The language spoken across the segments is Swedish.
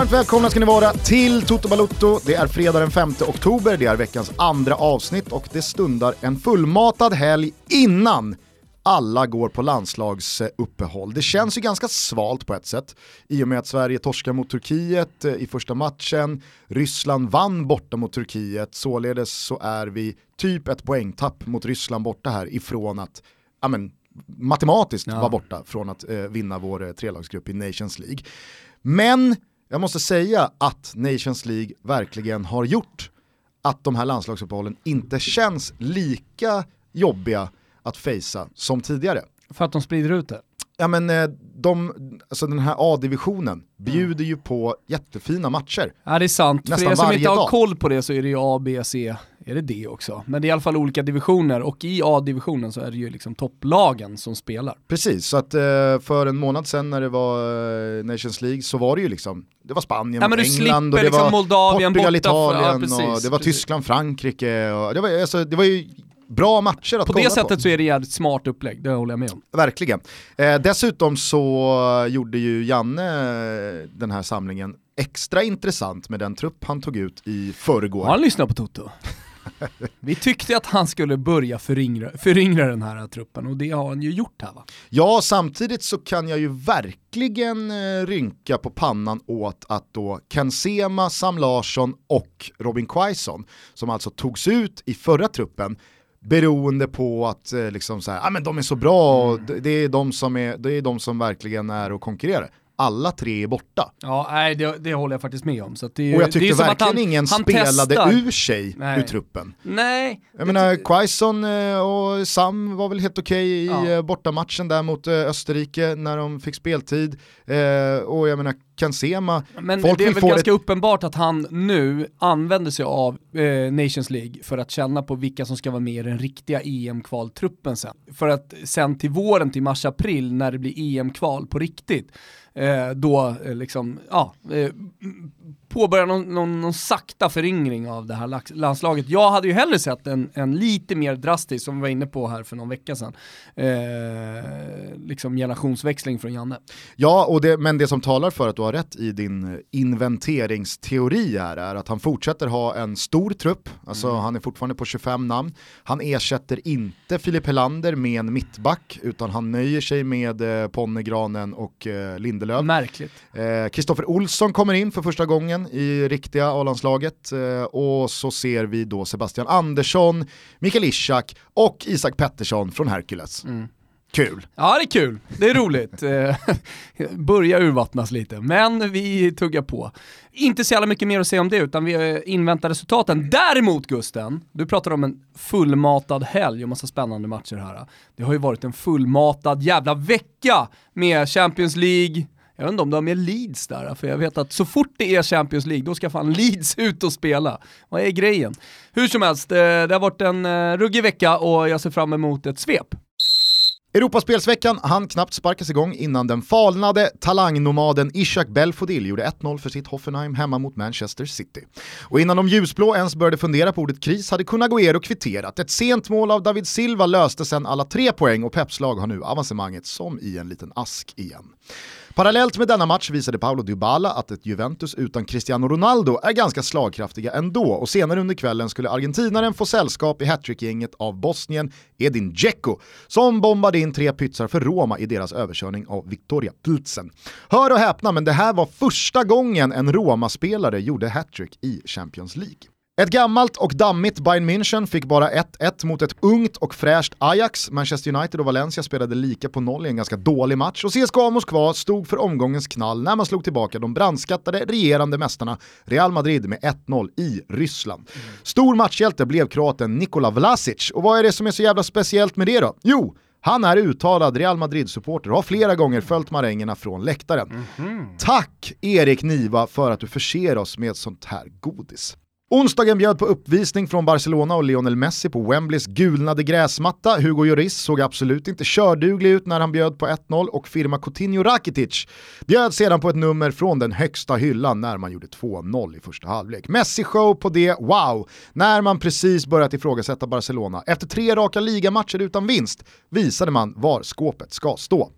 Varmt välkomna ska ni vara till Toto Balutto. Det är fredag den 5 oktober, det är veckans andra avsnitt och det stundar en fullmatad helg innan alla går på landslagsuppehåll. Det känns ju ganska svalt på ett sätt i och med att Sverige torskar mot Turkiet eh, i första matchen, Ryssland vann borta mot Turkiet, således så är vi typ ett poängtapp mot Ryssland borta här ifrån att ja, men, matematiskt ja. vara borta från att eh, vinna vår eh, trelagsgrupp i Nations League. Men jag måste säga att Nations League verkligen har gjort att de här landslagsuppehållen inte känns lika jobbiga att fejsa som tidigare. För att de sprider ut det? Ja men eh, de, alltså den här A-divisionen bjuder ju på jättefina matcher. Ja det är sant, Nästan för er som inte har koll på det så är det ju A, B, C, är det det också? Men det är i alla fall olika divisioner och i A-divisionen så är det ju liksom topplagen som spelar. Precis, så att eh, för en månad sedan när det var eh, Nations League så var det ju liksom, det var Spanien, ja, England och det liksom var Moldavien, Portugal, Italien ja, precis, och det var precis. Tyskland, Frankrike och det var, alltså, det var ju bra matcher att på på. På det sättet så är det jävligt smart upplägg, det håller jag med om. Verkligen. Eh, dessutom så gjorde ju Janne den här samlingen extra intressant med den trupp han tog ut i förrgår. Har han lyssnat på Toto? Vi tyckte att han skulle börja föryngra, föryngra den här truppen och det har han ju gjort här va? Ja, samtidigt så kan jag ju verkligen eh, rynka på pannan åt att då Ken Sema, Sam Larsson och Robin Quaison, som alltså togs ut i förra truppen, beroende på att eh, liksom så här, ah, men de är så bra, mm. det, är de som är, det är de som verkligen är och konkurrerar alla tre är borta. Ja, nej, det, det håller jag faktiskt med om. Så det, och jag tyckte verkligen han, ingen han spelade testar. ur sig nej. ur truppen. Nej. Jag menar, Quaison eh, och Sam var väl helt okej okay i ja. Eh, bortamatchen där mot eh, Österrike när de fick speltid. och jag menar, Kansema, Men folk det är väl ganska ett... uppenbart att han nu använder sig av eh, Nations League för att känna på vilka som ska vara med i den riktiga EM-kvaltruppen sen. För att sen till våren, till mars-april, när det blir EM-kval på riktigt, Eh, då eh, liksom, ja, eh, påbörja någon, någon, någon, sakta föryngring av det här landslaget. Jag hade ju hellre sett en, en lite mer drastisk, som vi var inne på här för någon vecka sedan, eh, liksom generationsväxling från Janne. Ja, och det, men det som talar för att du har rätt i din inventeringsteori här är att han fortsätter ha en stor trupp, alltså mm. han är fortfarande på 25 namn. Han ersätter inte Filip Helander med en mittback, utan han nöjer sig med eh, Ponnegranen och eh, Lindelöf. Märkligt. Kristoffer eh, Olsson kommer in för första gången säsongen i riktiga A-landslaget eh, och så ser vi då Sebastian Andersson, Mikael Ishak och Isak Pettersson från Hercules. Mm. Kul. Ja det är kul, det är roligt. Eh, börja urvattnas lite, men vi tuggar på. Inte så jävla mycket mer att säga om det, utan vi inväntar resultaten. Däremot Gusten, du pratar om en fullmatad helg och massa spännande matcher här. Det har ju varit en fullmatad jävla vecka med Champions League, jag vet inte om du har med Leeds där, för jag vet att så fort det är Champions League, då ska fan Leeds ut och spela. Vad är grejen? Hur som helst, eh, det har varit en eh, ruggig vecka och jag ser fram emot ett svep. Europaspelsveckan hann knappt sparkas igång innan den falnade talangnomaden Ishak Belfodil gjorde 1-0 för sitt Hoffenheim hemma mot Manchester City. Och innan de ljusblå ens började fundera på ordet kris hade Kunaguero kvitterat. Ett sent mål av David Silva löste sen alla tre poäng och Peps lag har nu avancemanget som i en liten ask igen. Parallellt med denna match visade Paolo Dybala att ett Juventus utan Cristiano Ronaldo är ganska slagkraftiga ändå och senare under kvällen skulle argentinaren få sällskap i hattrick-gänget av Bosnien Edin Dzeko som bombade in tre pytsar för Roma i deras överkörning av Victoria Pilsen. Hör och häpna, men det här var första gången en Roma-spelare gjorde hattrick i Champions League. Ett gammalt och dammigt Bayern München fick bara 1-1 mot ett ungt och fräscht Ajax. Manchester United och Valencia spelade lika på noll i en ganska dålig match och CSKA Moskva stod för omgångens knall när man slog tillbaka de brandskattade regerande mästarna Real Madrid med 1-0 i Ryssland. Stor matchhjälte blev kroaten Nikola Vlasic och vad är det som är så jävla speciellt med det då? Jo, han är uttalad Real Madrid-supporter och har flera gånger följt marängerna från läktaren. Mm -hmm. Tack Erik Niva för att du förser oss med sånt här godis. Onsdagen bjöd på uppvisning från Barcelona och Lionel Messi på Wembleys gulnade gräsmatta. Hugo Lloris såg absolut inte körduglig ut när han bjöd på 1-0 och firma Coutinho Rakitic bjöd sedan på ett nummer från den högsta hyllan när man gjorde 2-0 i första halvlek. Messi-show på det, wow! När man precis börjat ifrågasätta Barcelona. Efter tre raka ligamatcher utan vinst visade man var skåpet ska stå.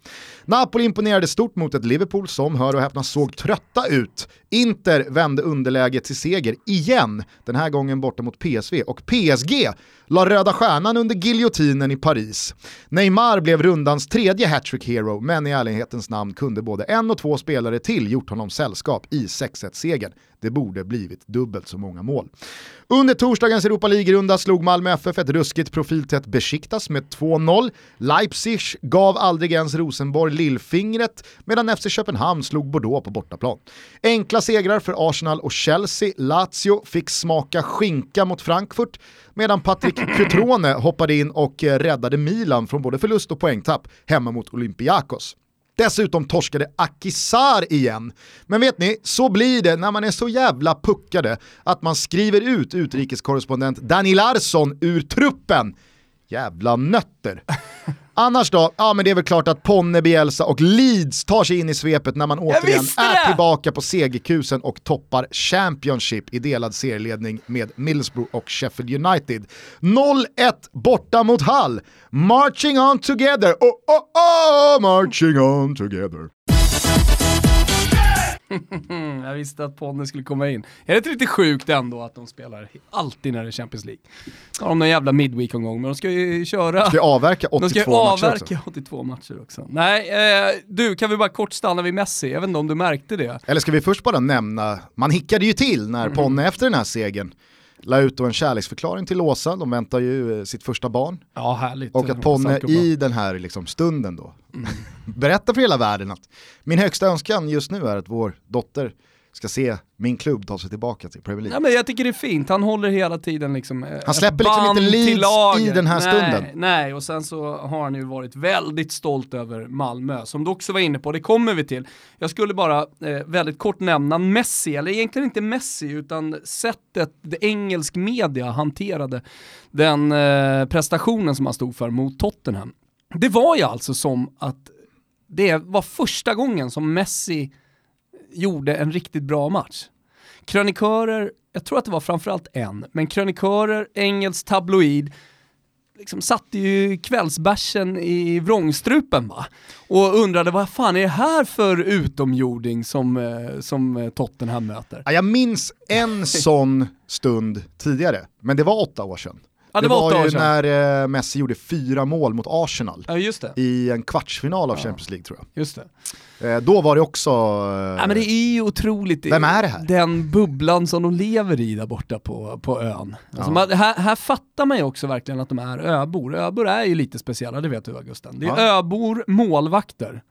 Napoli imponerade stort mot ett Liverpool som, hör och häpna, såg trötta ut Inter vände underläge till seger igen, den här gången borta mot PSV och PSG la röda stjärnan under giljotinen i Paris. Neymar blev rundans tredje hattrick hero, men i ärlighetens namn kunde både en och två spelare till gjort honom sällskap i 6-1-segern. Det borde blivit dubbelt så många mål. Under torsdagens Europa League-runda slog Malmö FF ett ruskigt profiltätt Besiktas med 2-0. Leipzig gav aldrig ens Rosenborg lillfingret medan FC Köpenhamn slog Bordeaux på bortaplan. Enkla segrar för Arsenal och Chelsea. Lazio fick smaka skinka mot Frankfurt medan Patrik Cutrone hoppade in och räddade Milan från både förlust och poängtapp hemma mot Olympiakos. Dessutom torskade Akisar igen. Men vet ni, så blir det när man är så jävla puckade att man skriver ut utrikeskorrespondent Danny Larsson ur truppen. Jävla nötter. Annars då? Ja men det är väl klart att Ponne, Bielsa och Leeds tar sig in i svepet när man återigen är tillbaka på segerkusen och toppar Championship i delad serieledning med Middlesbrough och Sheffield United. 0-1 borta mot Hull. Marching on together, oh oh oh, marching on together. jag visste att Ponne skulle komma in. Är det inte lite sjukt ändå att de spelar alltid när det är Champions League? Har de någon jävla midweek-omgång, men de ska ju köra... De ska avverka 82 de ska avverka 82 matcher också. Nej, eh, du kan vi bara kort stanna vid Messi, jag vet inte om du märkte det? Eller ska vi först bara nämna, man hickade ju till när mm. Ponne efter den här segern la ut en kärleksförklaring till Åsa, de väntar ju eh, sitt första barn. Ja, härligt. Och att Ponne i den här liksom stunden då mm. berättar för hela världen att min högsta önskan just nu är att vår dotter ska se min klubb ta sig tillbaka till Premier League. Ja, men jag tycker det är fint, han håller hela tiden liksom eh, Han släpper liksom inte Leeds i den här nej, stunden. Nej, och sen så har han ju varit väldigt stolt över Malmö, som du också var inne på, det kommer vi till. Jag skulle bara eh, väldigt kort nämna Messi, eller egentligen inte Messi, utan sättet det engelsk media hanterade den eh, prestationen som han stod för mot Tottenham. Det var ju alltså som att det var första gången som Messi gjorde en riktigt bra match. Krönikörer, jag tror att det var framförallt en, men krönikörer, engelsk tabloid, liksom satte ju kvällsbärsen i vrångstrupen va? Och undrade vad fan är det här för utomjording som, eh, som Tottenham möter? Jag minns en sån stund tidigare, men det var åtta år sedan. Ja, det, det var, var ju när eh, Messi gjorde fyra mål mot Arsenal ja, i en kvartsfinal av ja. Champions League tror jag. Just det. Eh, då var det också... Eh, ja, men det är ju otroligt, vem är det här? den bubblan som de lever i där borta på, på ön. Alltså man, här, här fattar man ju också verkligen att de är öbor. Öbor är ju lite speciella, det vet du Augusten. Det är öbor, målvakter.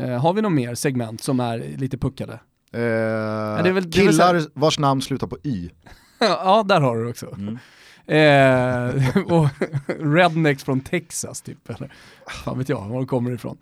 Eh, har vi något mer segment som är lite puckade? Eh, ja, väl, killar vars namn slutar på Y. ja, där har du också. Mm. Eh, och rednecks från Texas typ, eller fan vet jag var de kommer ifrån.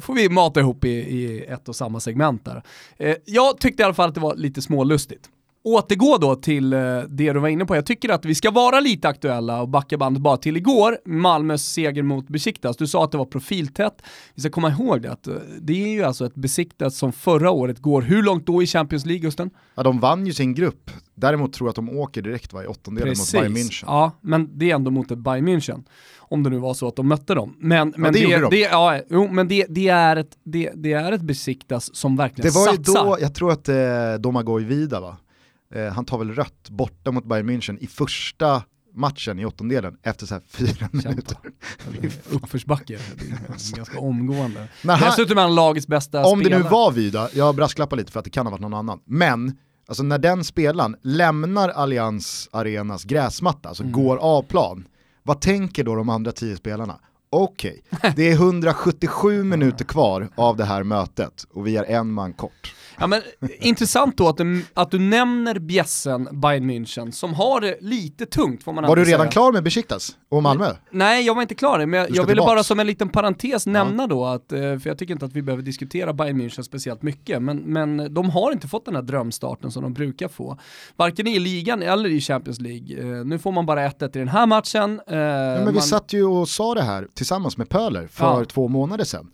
får vi mata ihop i, i ett och samma segment där. Eh, jag tyckte i alla fall att det var lite smålustigt återgå då till eh, det du var inne på. Jag tycker att vi ska vara lite aktuella och backa bandet bara till igår, Malmös seger mot Besiktas. Du sa att det var profiltätt. Vi ska komma ihåg det, att eh, det är ju alltså ett Besiktas som förra året går, hur långt då i Champions League, Gusten? Ja, de vann ju sin grupp. Däremot tror jag att de åker direkt va, i åttondelen mot Bayern München. Ja, men det är ändå mot ett Bayern München. Om det nu var så att de mötte dem. Men, men, ja, det, det, de. det, ja, jo, men det, det, är ett, det, det är ett Besiktas som verkligen satsar. Det var ju då, jag tror att eh, Domagoj Vida va? Eh, han tar väl rött borta mot Bayern München i första matchen i åttondelen efter så här fyra minuter. Uppförsbacke, ganska omgående. han, Dessutom är han lagets bästa Om spelare. det nu var Vida, jag brasklappar lite för att det kan ha varit någon annan, men alltså när den spelaren lämnar Allians Arenas gräsmatta, alltså mm. går av plan, vad tänker då de andra tio spelarna? Okej, okay. det är 177 minuter kvar av det här mötet och vi är en man kort. Ja, men, intressant då att du, att du nämner bjässen Bayern München som har det lite tungt får man Var du redan säga. klar med Besiktas och Malmö? Nej, jag var inte klar men jag, jag ville bara som en liten parentes nämna ja. då att, eh, för jag tycker inte att vi behöver diskutera Bayern München speciellt mycket, men, men de har inte fått den här drömstarten som de brukar få. Varken i ligan eller i Champions League. Eh, nu får man bara 1-1 i den här matchen. Ja, men man... Vi satt ju och sa det här tillsammans med Pöler för ja. två månader sedan.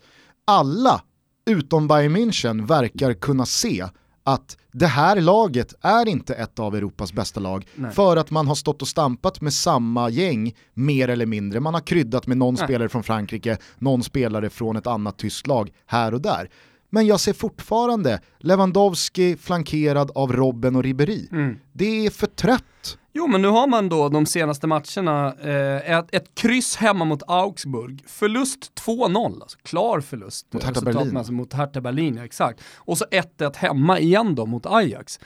Alla utom Bayern München verkar kunna se att det här laget är inte ett av Europas bästa lag Nej. för att man har stått och stampat med samma gäng mer eller mindre. Man har kryddat med någon Nej. spelare från Frankrike, någon spelare från ett annat tyskt lag här och där. Men jag ser fortfarande Lewandowski flankerad av Robben och Ribéry. Mm. Det är för trött. Jo men nu har man då de senaste matcherna eh, ett, ett kryss hemma mot Augsburg, förlust 2-0, alltså klar förlust. Mot Hertha Berlin. Mot Hertha Berlin, ja, exakt. Och så 1-1 hemma igen då mot Ajax.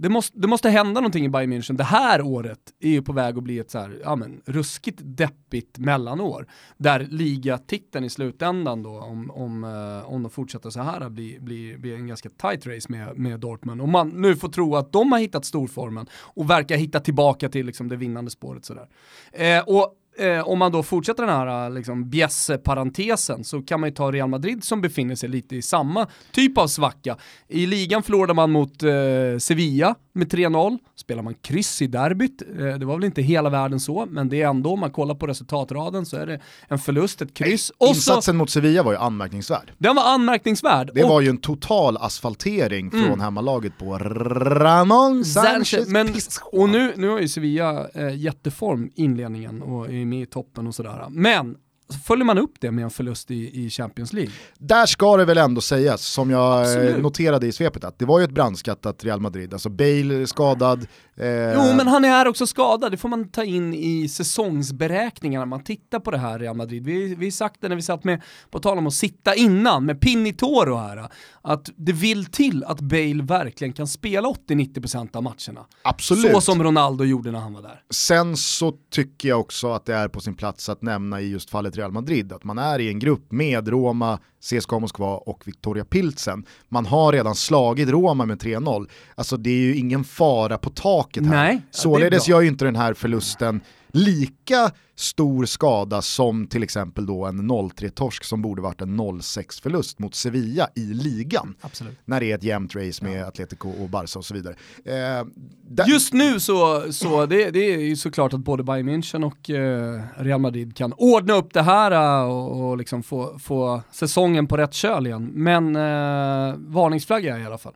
Det måste, det måste hända någonting i Bayern München. Det här året är ju på väg att bli ett så här, ja, men, ruskigt deppigt mellanår. Där ligatiteln i slutändan då, om, om, eh, om de fortsätter så här, blir, blir, blir en ganska tight race med, med Dortmund. Om man nu får tro att de har hittat storformen och verkar hitta tillbaka till liksom, det vinnande spåret sådär. Eh, och eh, om man då fortsätter den här eh, liksom, bjässe-parentesen så kan man ju ta Real Madrid som befinner sig lite i samma typ av svacka. I ligan förlorade man mot eh, Sevilla med 3-0, spelar man kryss i derbyt, eh, det var väl inte hela världen så, men det är ändå, om man kollar på resultatraden så är det en förlust, ett kryss. Och så, Insatsen mot Sevilla var ju anmärkningsvärd. den var anmärkningsvärd. Det och, var ju en total asfaltering från Mm. hemmalaget på Ramon Sanchez men, och nu, nu har ju Sevilla eh, jätteform inledningen och är med i toppen och sådär. Men så följer man upp det med en förlust i, i Champions League. Där ska det väl ändå sägas, som jag eh, Absolut. noterade i svepet, att det var ju ett brandskattat Real Madrid. Alltså Bale skadad. Eh, Jo, men han är också skadad. Det får man ta in i säsongsberäkningarna. Man tittar på det här Real Madrid. Vi, vi sagt det när vi satt med, på tal om att sitta innan, med Pinitoro här, att det vill till att Bale verkligen kan spela 80-90% av matcherna. Absolut. Så som Ronaldo gjorde när han var där. Sen så tycker jag också att det är på sin plats att nämna i just fallet Real Madrid att man är i en grupp med Roma, CSKA Moskva och Victoria Pilsen. Man har redan slagit Roma med 3-0. Alltså det är ju ingen fara på taket här. Nej, Således gör ju inte den här förlusten lika stor skada som till exempel då en 0-3-torsk som borde varit en 0-6 förlust mot Sevilla i ligan. Absolut. När det är ett jämnt race med Atletico och Barca och så vidare. Eh, där- Just nu så, så det, det är ju såklart att både Bayern München och eh, Real Madrid kan ordna upp det här eh, och, och liksom få, få säsongen på rätt köl igen. Men eh, varningsflagga i alla fall.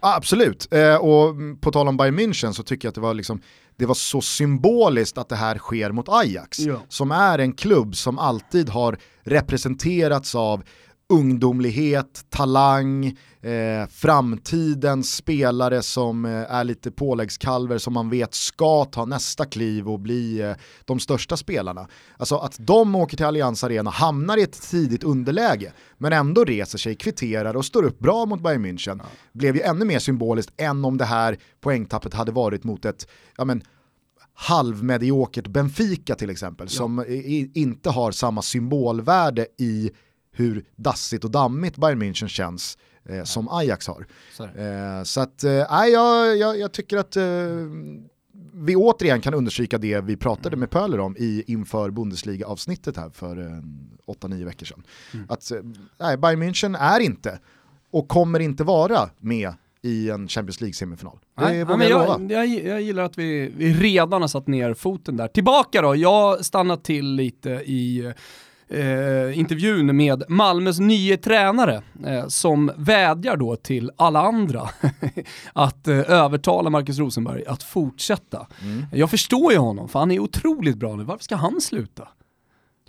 Ja, absolut, eh, och på tal om Bayern München så tycker jag att det var, liksom, det var så symboliskt att det här sker mot Ajax, Ja. som är en klubb som alltid har representerats av ungdomlighet, talang, eh, framtidens spelare som eh, är lite påläggskalver som man vet ska ta nästa kliv och bli eh, de största spelarna. Alltså att de åker till Allianz Arena, hamnar i ett tidigt underläge, men ändå reser sig, kvitterar och står upp bra mot Bayern München, blev ju ännu mer symboliskt än om det här poängtappet hade varit mot ett, ja men, halvmediokert Benfica till exempel, som i, inte har samma symbolvärde i hur dassigt och dammigt Bayern München känns eh, som Ajax har. Eh, så att, eh, jag, jag, jag tycker att eh, vi återigen kan understryka det vi pratade med Pöler om i, inför Bundesliga-avsnittet här för eh, 8-9 veckor sedan. Att eh, nej, Bayern München är inte och kommer inte vara med i en Champions League-semifinal. Det vågar men jag jag, jag, jag gillar att vi, vi redan har satt ner foten där. Tillbaka då, jag stannar till lite i eh, intervjun med Malmös nye tränare eh, som vädjar då till alla andra att eh, övertala Marcus Rosenberg att fortsätta. Mm. Jag förstår ju honom, för han är otroligt bra nu. Varför ska han sluta?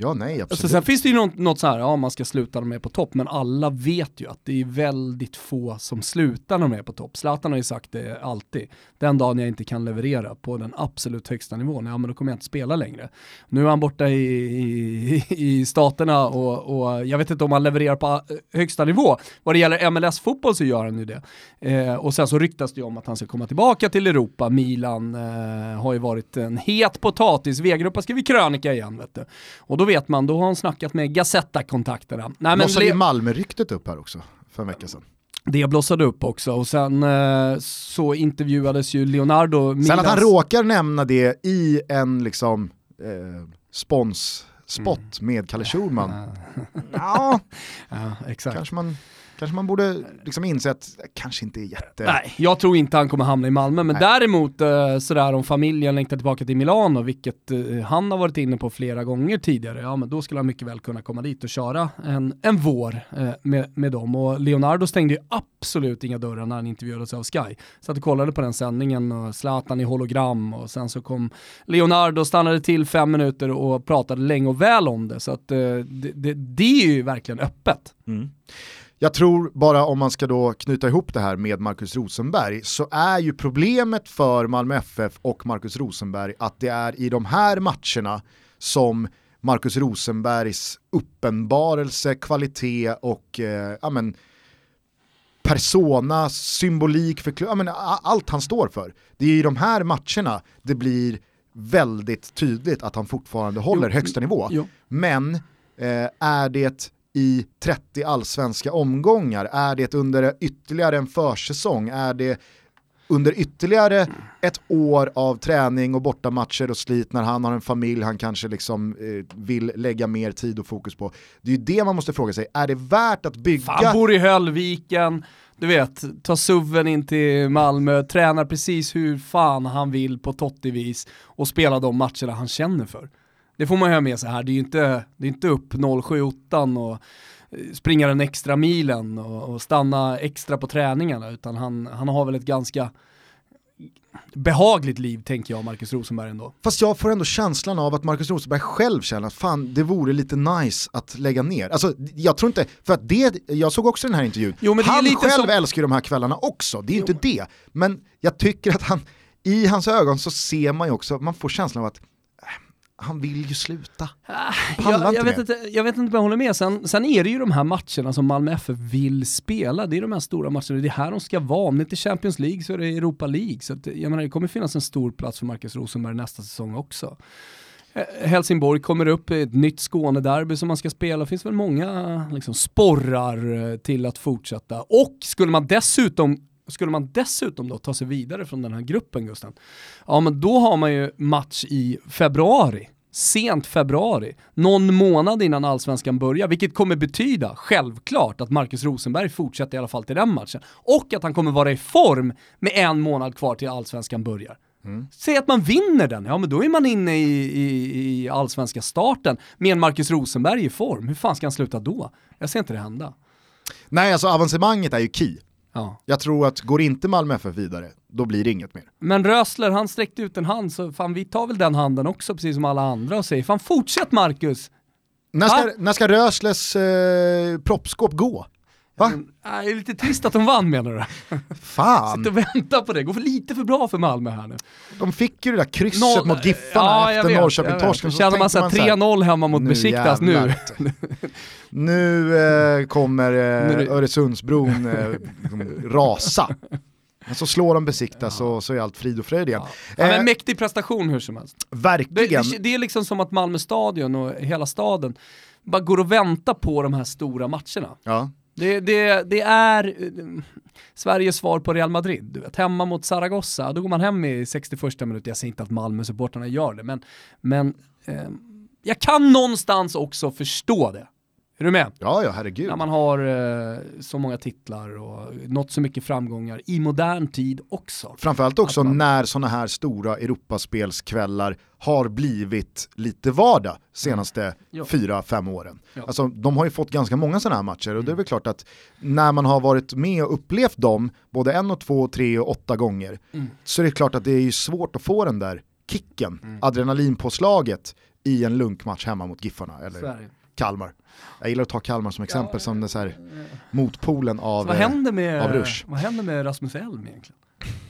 Ja, nej, absolut. Alltså, sen finns det ju något, något så här, ja man ska sluta när de är på topp, men alla vet ju att det är väldigt få som slutar när de är på topp. Zlatan har ju sagt det alltid, den dagen jag inte kan leverera på den absolut högsta nivån, ja men då kommer jag inte spela längre. Nu är han borta i, i, i staterna och, och jag vet inte om han levererar på eh, högsta nivå. Vad det gäller MLS-fotboll så gör han ju det. Eh, och sen så ryktas det ju om att han ska komma tillbaka till Europa, Milan eh, har ju varit en het potatis, V-grupp har skrivit krönika igen vet du. Och då vet man, då har han snackat med Gazetta-kontakterna. Nej, Blossade ju Malmö-ryktet upp här också för en vecka sedan. det blossade upp också och sen eh, så intervjuades ju Leonardo Sen att han Milans- råkar nämna det i en liksom eh, spons-spot med Kalle Schulman. Ja, Ja, exakt. kanske man, kanske man borde liksom inse att kanske inte är jätte... Nej, jag tror inte han kommer hamna i Malmö, men Nej. däremot eh, sådär om familjen längtar tillbaka till Milano, vilket eh, han har varit inne på flera gånger tidigare, ja men då skulle han mycket väl kunna komma dit och köra en, en vår eh, med, med dem. Och Leonardo stängde ju absolut inga dörrar när han intervjuades av Sky. Så att du kollade på den sändningen och Zlatan i hologram och sen så kom Leonardo, stannade till fem minuter och pratade länge och väl om det. Så att det, det, det är ju verkligen öppet. Mm. Jag tror bara om man ska då knyta ihop det här med Marcus Rosenberg så är ju problemet för Malmö FF och Marcus Rosenberg att det är i de här matcherna som Marcus Rosenbergs uppenbarelse, kvalitet och eh, ja, men, persona, symbolik, för, ja, men, allt han står för. Det är i de här matcherna det blir väldigt tydligt att han fortfarande håller jo, högsta nivå. Jo. Men eh, är det i 30 allsvenska omgångar? Är det under ytterligare en försäsong? Är det under ytterligare ett år av träning och bortamatcher och slit när han har en familj han kanske liksom eh, vill lägga mer tid och fokus på. Det är ju det man måste fråga sig, är det värt att bygga... Han bor i Höllviken, du vet, tar suven in till Malmö, tränar precis hur fan han vill på Totti-vis och spelar de matcherna han känner för. Det får man ju ha med sig här, det är ju inte, det är inte upp 078 och eh, springa den extra milen och, och, stanna extra på träningarna utan han, han har väl ett ganska behagligt liv tänker jag Marcus Rosenberg ändå. Fast jag får ändå känslan av att Marcus Rosenberg själv känner att fan det vore lite nice att lägga ner. Alltså jag tror inte, för att det, jag såg också den här intervjun, jo, han själv som... älskar ju de här kvällarna också, det är ju inte det. Men jag tycker att han, i hans ögon så ser man ju också, man får känslan av att han vill ju sluta. Ah, jag, jag, vet inte, jag vet inte om jag håller med. Sen, sen är det ju de här matcherna som Malmö FF vill spela. Det är de här stora matcherna, det är här de ska vara. Om det inte är Champions League så är det Europa League. Så att, jag menar, det kommer finnas en stor plats för Marcus Rosenberg nästa säsong också. Eh, Helsingborg kommer upp, ett nytt Skånederby som man ska spela. Det finns väl många liksom, sporrar eh, till att fortsätta. Och skulle man dessutom skulle man dessutom då ta sig vidare från den här gruppen Gusten, ja men då har man ju match i februari sent februari, någon månad innan allsvenskan börjar, vilket kommer betyda, självklart, att Marcus Rosenberg fortsätter i alla fall till den matchen. Och att han kommer vara i form med en månad kvar till allsvenskan börjar. Mm. Säg att man vinner den, ja men då är man inne i, i, i allsvenska starten med en Marcus Rosenberg i form. Hur fan ska han sluta då? Jag ser inte det hända. Nej, alltså avancemanget är ju key. Ja. Jag tror att går inte Malmö FF vidare, då blir det inget mer. Men Rösler, han sträckte ut en hand, så fan vi tar väl den handen också, precis som alla andra och säger fan fortsätt Marcus! När ska, när ska Röslers eh, proppskåp gå? Va? det är lite trist att de vann menar du? Fan! Sitter och väntar på det, går för lite för bra för Malmö här nu. De fick ju det där krysset Noll, mot Giffarna ja, efter Norrköping-torsken. Känner man såhär 3-0 hemma mot Besiktas nu. nu eh, kommer eh, Öresundsbron eh, liksom rasa. Men så slår de Besiktas ja. och så är allt frid och fröjd igen. Ja. Ja, men mäktig prestation hur som helst. Verkligen. Det, det, det är liksom som att Malmö stadion och hela staden bara går och väntar på de här stora matcherna. Ja. Det, det, det är eh, Sveriges svar på Real Madrid. Du vet, hemma mot Zaragoza, då går man hem i 61 minuten. Jag säger inte att Malmö-supportrarna gör det, men, men eh, jag kan någonstans också förstå det. Är du med? Ja, ja, herregud. När man har eh, så många titlar och nått så mycket framgångar i modern tid också. Framförallt också man... när sådana här stora Europaspelskvällar har blivit lite vardag senaste mm. fyra, fem åren. Ja. Alltså, de har ju fått ganska många sådana här matcher och det är väl klart att när man har varit med och upplevt dem både en och två, tre och åtta gånger mm. så är det klart att det är svårt att få den där kicken, mm. adrenalinpåslaget i en lunkmatch hemma mot Giffarna eller Sverige. Kalmar. Jag gillar att ta Kalmar som exempel ja, som den så här motpolen av, vad händer med, av Rush. Vad händer med Rasmus Elm egentligen?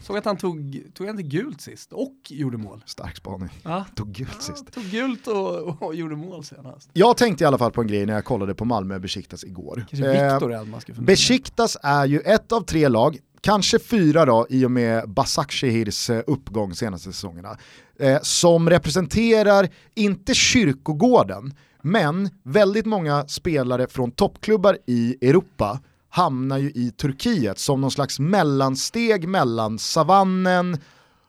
Såg att han tog, tog han inte gult sist och gjorde mål. Stark spaning. Ja. Tog gult ja, sist. Tog gult och, och, gjorde mål senast. Jag tänkte i alla fall på en grej när jag kollade på Malmö Besiktas igår. Kanske eh, Besiktas är ju ett av tre lag, kanske fyra då i och med Basakshihirs eh, uppgång senaste säsongerna, eh, som representerar, inte kyrkogården, men väldigt många spelare från toppklubbar i Europa hamnar ju i Turkiet som någon slags mellansteg mellan savannen,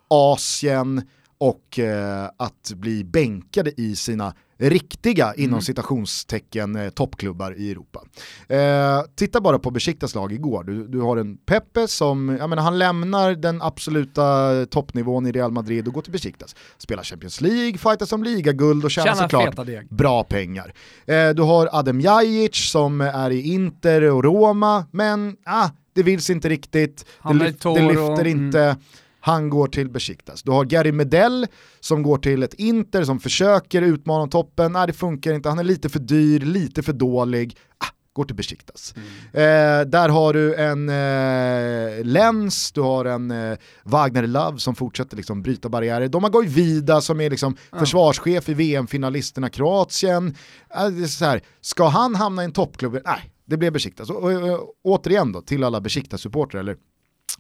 Asien och eh, att bli bänkade i sina riktiga, mm. inom citationstecken, eh, toppklubbar i Europa. Eh, titta bara på Besiktas lag igår, du, du har en Pepe som, jag menar, han lämnar den absoluta toppnivån i Real Madrid och går till Besiktas. Spelar Champions League, fightas om ligaguld och tjänar såklart bra pengar. Eh, du har Adem Jajic som är i Inter och Roma, men ah, det vill inte riktigt, det, lyf det lyfter inte. Han går till Besiktas. Du har Gary Medell som går till ett Inter som försöker utmana toppen, nej det funkar inte, han är lite för dyr, lite för dålig. Ah, går till Besiktas. Mm. Eh, där har du en eh, Lens, du har en eh, Wagner Love som fortsätter liksom bryta barriärer. De har Vida som är liksom mm. försvarschef i VM-finalisterna Kroatien. Eh, så här, ska han hamna i en toppklubb? Nej, det blev Besiktas. Och, och, och, återigen då, till alla Besiktas-supportrar, eller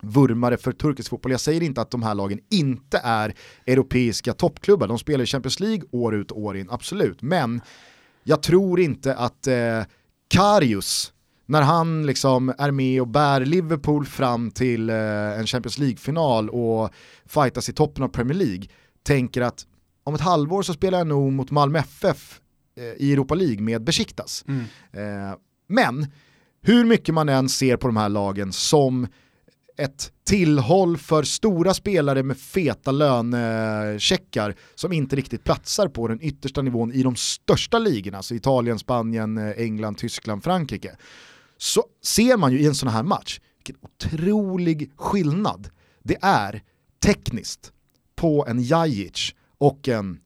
vurmare för turkisk fotboll. Jag säger inte att de här lagen inte är europeiska toppklubbar, de spelar i Champions League år ut och år in, absolut. Men jag tror inte att eh, Karius, när han liksom är med och bär Liverpool fram till eh, en Champions League-final och fightas i toppen av Premier League, tänker att om ett halvår så spelar jag nog mot Malmö FF eh, i Europa League med Besiktas. Mm. Eh, men hur mycket man än ser på de här lagen som ett tillhåll för stora spelare med feta lönecheckar som inte riktigt platsar på den yttersta nivån i de största ligorna, alltså Italien, Spanien, England, Tyskland, Frankrike. Så ser man ju i en sån här match vilken otrolig skillnad det är tekniskt på en Jajic och en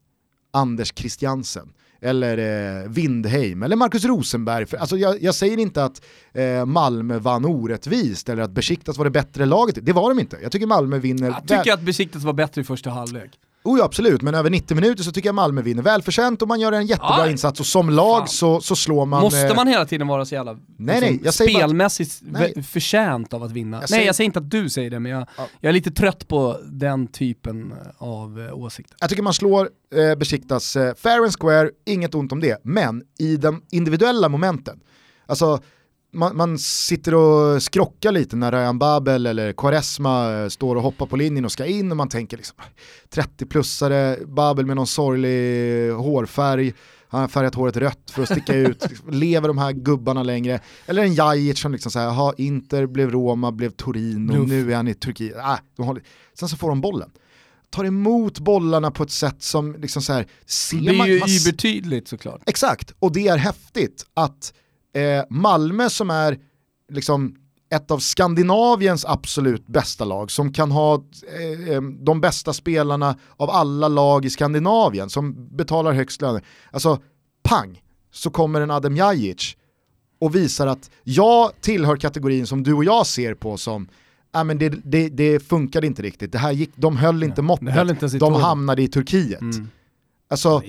Anders Christiansen eller eh, Windheim eller Marcus Rosenberg. För, alltså, jag, jag säger inte att eh, Malmö vann orättvist eller att Besiktas var det bättre laget. Det var de inte. Jag tycker Malmö vinner. Jag tycker att Besiktas var bättre i första halvlek. Oh ja, absolut, men över 90 minuter så tycker jag Malmö vinner välförtjänt och man gör en jättebra Aj. insats och som lag så, så slår man... Måste eh, man hela tiden vara så jävla nej, nej, liksom, jag spelmässigt bara, förtjänt av att vinna? Jag nej jag säger inte att du säger det, men jag, ja. jag är lite trött på den typen av eh, åsikter. Jag tycker man slår eh, Besiktas eh, fair and square, inget ont om det, men i de individuella momenten, alltså man, man, sitter och skrockar lite när Ryan Babel eller Quaresma eh, står och hoppar på linjen och ska in och man tänker liksom 30-plussare, Babel med någon sorglig hårfärg, han har färgat håret rött för att sticka ut, lever de här gubbarna längre? Eller en Jajic som liksom säger, jaha Inter blev Roma, blev Turin och nu är han i Turkiet. Ah, de håller... Sen så får de bollen tar emot bollarna på ett sätt som liksom så här, ser Det är man, ju man... betydligt såklart. Exakt, och det är häftigt att eh, Malmö som är liksom ett av Skandinaviens absolut bästa lag som kan ha eh, eh, de bästa spelarna av alla lag i Skandinavien som betalar högst löner. Alltså, pang, så kommer en Adem Jajic och visar att jag tillhör kategorin som du och jag ser på som äh, men det, det, det funkade inte riktigt, det här gick, de höll inte måttet, höll inte de hamnade i Turkiet. Mm. Alltså,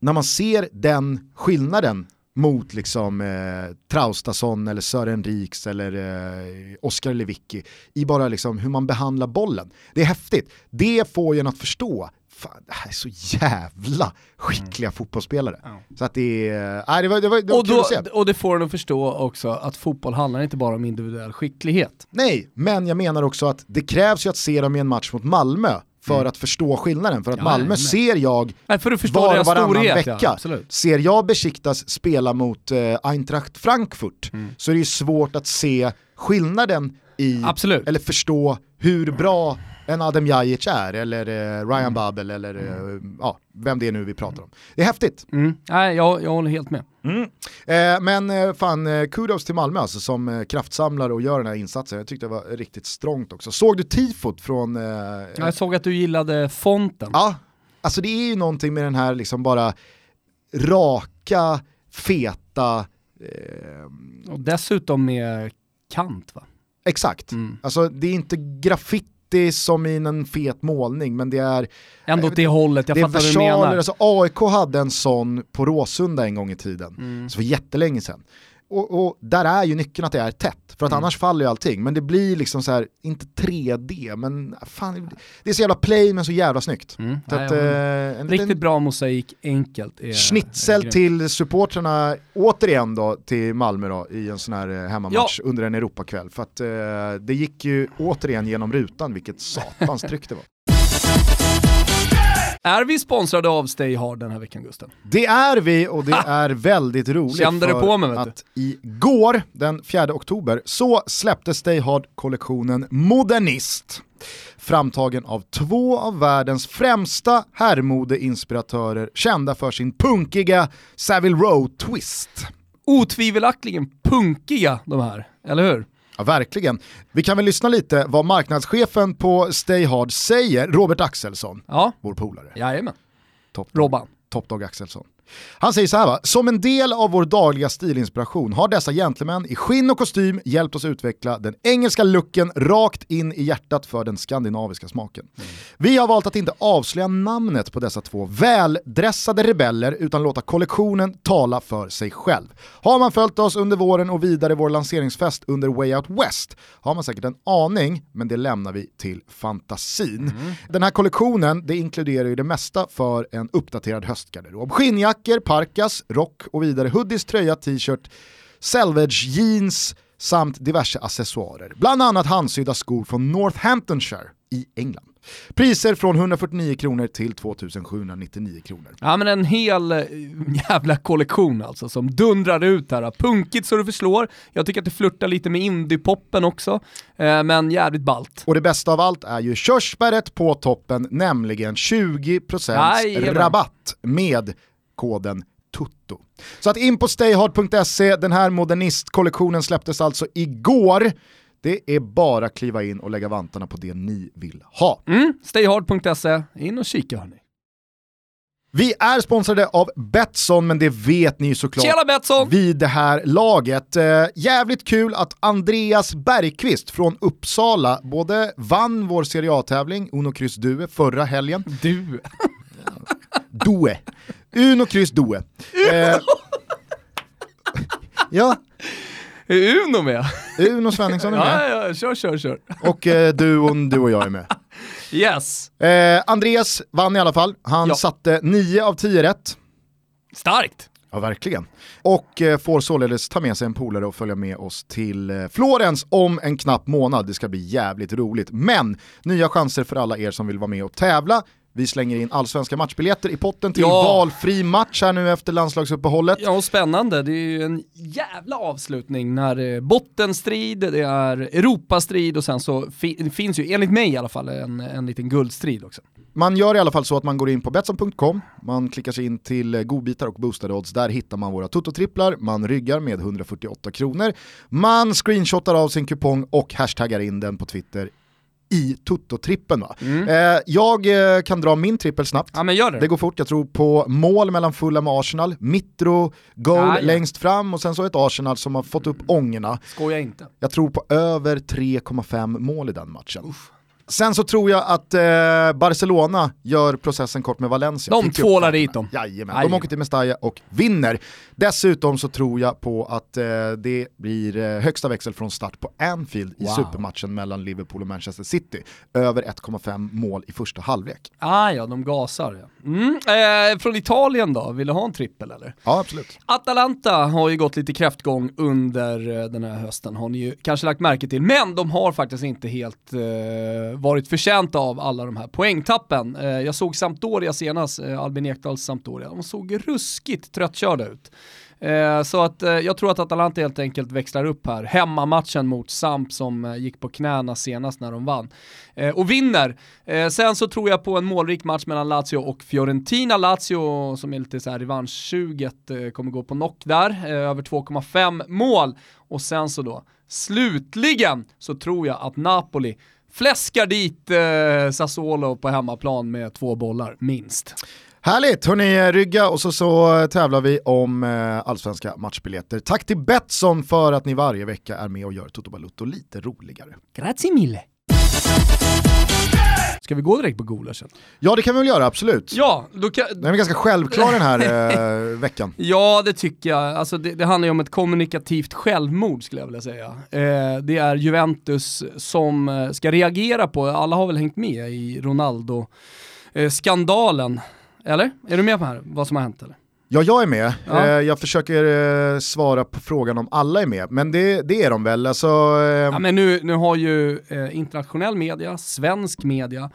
när man ser den skillnaden mot liksom eh, Traustason eller Sören Riks eller eh, Oskar Lewicki i bara liksom hur man behandlar bollen. Det är häftigt. Det får en att förstå Fan, det här är så jävla skickliga mm. fotbollsspelare. Ja. Så att det är, äh, det var, det var, det var och, då, och det får en att förstå också att fotboll handlar inte bara om individuell skicklighet. Nej, men jag menar också att det krävs ju att se dem i en match mot Malmö för mm. att förstå skillnaden. För att ja, Malmö nej, ser jag nej, var och varannan storhet, vecka. Ja, ser jag Besiktas spela mot uh, Eintracht Frankfurt mm. så är det ju svårt att se skillnaden i, absolut. eller förstå hur bra en Adem Jajic är, eller eh, Ryan mm. Babel, eller eh, ja, vem det är nu vi pratar om. Det är häftigt. Mm. Nej, jag, jag håller helt med. Mm. Eh, men eh, fan, eh, kudos till Malmö alltså, som eh, kraftsamlar och gör den här insatsen. Jag tyckte det var riktigt strångt också. Såg du tifot från... Jag såg att du gillade fonten. Ja, alltså det är ju någonting med den här liksom bara raka, feta... Och dessutom med kant va? Exakt, mm. alltså det är inte graffiti graffiti som i en fet målning, men det är... Ändå åt det hållet, jag det fattar vad du menar. Alltså AIK hade en sån på Råsunda en gång i tiden, mm. så för jättelänge sedan. Och, och, där är ju nyckeln att det är tätt, för att mm. annars faller ju allting. Men det blir liksom så här, inte 3D, men fan, det är så jävla play men så jävla snyggt. Mm. Så att, eh, en Riktigt bra mosaik, enkelt. Är, schnitzel är till supportrarna, återigen då till Malmö då, i en sån här eh, hemmamatch ja. under en Europakväll. För att eh, det gick ju återigen genom rutan, vilket satans tryck det var. Är vi sponsrade av Stay Hard den här veckan Gusten? Det är vi och det ha! är väldigt roligt Kände det på mig, att igår, den 4 oktober, så släppte Stay Hard-kollektionen Modernist. Framtagen av två av världens främsta herrmodeinspiratörer kända för sin punkiga Savile Row-twist. Otvivelaktigen punkiga de här, eller hur? Ja, verkligen. Vi kan väl lyssna lite vad marknadschefen på Stay säger, Robert Axelsson, ja. vår polare. Jajamän. Top Robban. Top Dog Axelsson. Han säger så här va, som en del av vår dagliga stilinspiration har dessa gentlemän i skinn och kostym hjälpt oss utveckla den engelska looken rakt in i hjärtat för den skandinaviska smaken. Mm. Vi har valt att inte avslöja namnet på dessa två väldressade rebeller utan låta kollektionen tala för sig själv. Har man följt oss under våren och vidare vår lanseringsfest under Way Out West har man säkert en aning, men det lämnar vi till fantasin. Mm. Den här kollektionen det inkluderar ju det mesta för en uppdaterad höstgarderob. Skinnjackor, parkas, rock och vidare hoodies, tröja, t-shirt, selvage jeans samt diverse accessoarer. Bland annat handsydda skor från Northamptonshire i England. Priser från 149 kronor till 2799 kronor. Ja men en hel eh, jävla kollektion alltså som dundrar ut här. Punkigt så det förslår. Jag tycker att det flörtar lite med indiepoppen också, eh, men jävligt balt. Och det bästa av allt är ju körsbäret på toppen, nämligen 20% Aj, rabatt med koden TUTTO. Så att in på stayhard.se, den här modernistkollektionen släpptes alltså igår. Det är bara att kliva in och lägga vantarna på det ni vill ha. Mm, stayhard.se, in och kika hörni. Vi är sponsrade av Betsson, men det vet ni ju såklart Tjena, Betsson! vid det här laget. Eh, jävligt kul att Andreas Bergqvist från Uppsala både vann vår Serie A-tävling, Uno Kryss Due, förra helgen. Du. Due. Uno Kryss Due. Eh, ja. Är Uno med? Uno Svenningsson är med. Ja, ja, kör, kör, kör. Och eh, duon, du och jag är med. Yes. Eh, Andreas vann i alla fall. Han ja. satte 9 av 10 rätt. Starkt. Ja, verkligen. Och eh, får således ta med sig en polare och följa med oss till eh, Florens om en knapp månad. Det ska bli jävligt roligt. Men nya chanser för alla er som vill vara med och tävla. Vi slänger in allsvenska matchbiljetter i potten till ja. valfri match här nu efter landslagsuppehållet. Ja, och spännande. Det är ju en jävla avslutning när är bottenstrid, det är Europastrid och sen så fi finns ju, enligt mig i alla fall, en, en liten guldstrid också. Man gör i alla fall så att man går in på Betsson.com, man klickar sig in till godbitar och boostade odds, där hittar man våra tototripplar, man ryggar med 148 kronor, man screenshotar av sin kupong och hashtaggar in den på Twitter i Toto-trippen. Mm. Eh, jag eh, kan dra min trippel snabbt. Ja, det. det. går fort, jag tror på mål mellan Fulham och Arsenal, Mitro, goal ah, ja. längst fram och sen så ett Arsenal som har fått upp ångorna. Skoja inte. Jag tror på över 3,5 mål i den matchen. Uff. Sen så tror jag att eh, Barcelona gör processen kort med Valencia. De tvålar dit dem. Jajamän, de åker till Mestalla och vinner. Dessutom så tror jag på att eh, det blir eh, högsta växel från start på Anfield wow. i supermatchen mellan Liverpool och Manchester City. Över 1,5 mål i första halvlek. Ah ja, de gasar ja. Mm. Eh, från Italien då, vill du ha en trippel eller? Ja, absolut. Atalanta har ju gått lite kräftgång under eh, den här hösten, har ni ju kanske lagt märke till. Men de har faktiskt inte helt eh, varit förtjänta av alla de här poängtappen. Eh, jag såg Sampdoria senast, eh, Albin Ekdals Sampdoria, de såg ruskigt tröttkörda ut. Eh, så att jag tror att Atalanta helt enkelt växlar upp här. Hemmamatchen mot Samp som gick på knäna senast när de vann. och vinner. sen så tror jag på en målrik match mellan Lazio och Fiorentina. Lazio som är lite så här revanschsuget kommer gå på knock där, över 2,5 mål. Och sen så då, slutligen så tror jag att Napoli fläskar dit eh, Sassuolo på hemmaplan med två bollar, minst. Härligt, hörni, rygga och så, så tävlar vi om eh, allsvenska matchbiljetter. Tack till Betsson för att ni varje vecka är med och gör Toto Balutto lite roligare. Grazie mille. Ska vi gå direkt på gulaschen? Ja det kan vi väl göra, absolut. Ja, då kan... Den är ganska självklar den här eh, veckan. Ja det tycker jag. Alltså, det, det, handlar ju om ett kommunikativt självmord skulle jag vilja säga. Eh, det är Juventus som eh, ska reagera på, alla har väl hängt med i Ronaldo-skandalen. eller? Är du med på här, vad som har hänt eller? Ja, jag är med. Ja. Eh, jag försöker eh, svara på frågan om alla är med, men det, det är de väl. Alltså, eh... ja, men nu, nu har ju internationell media, svensk media,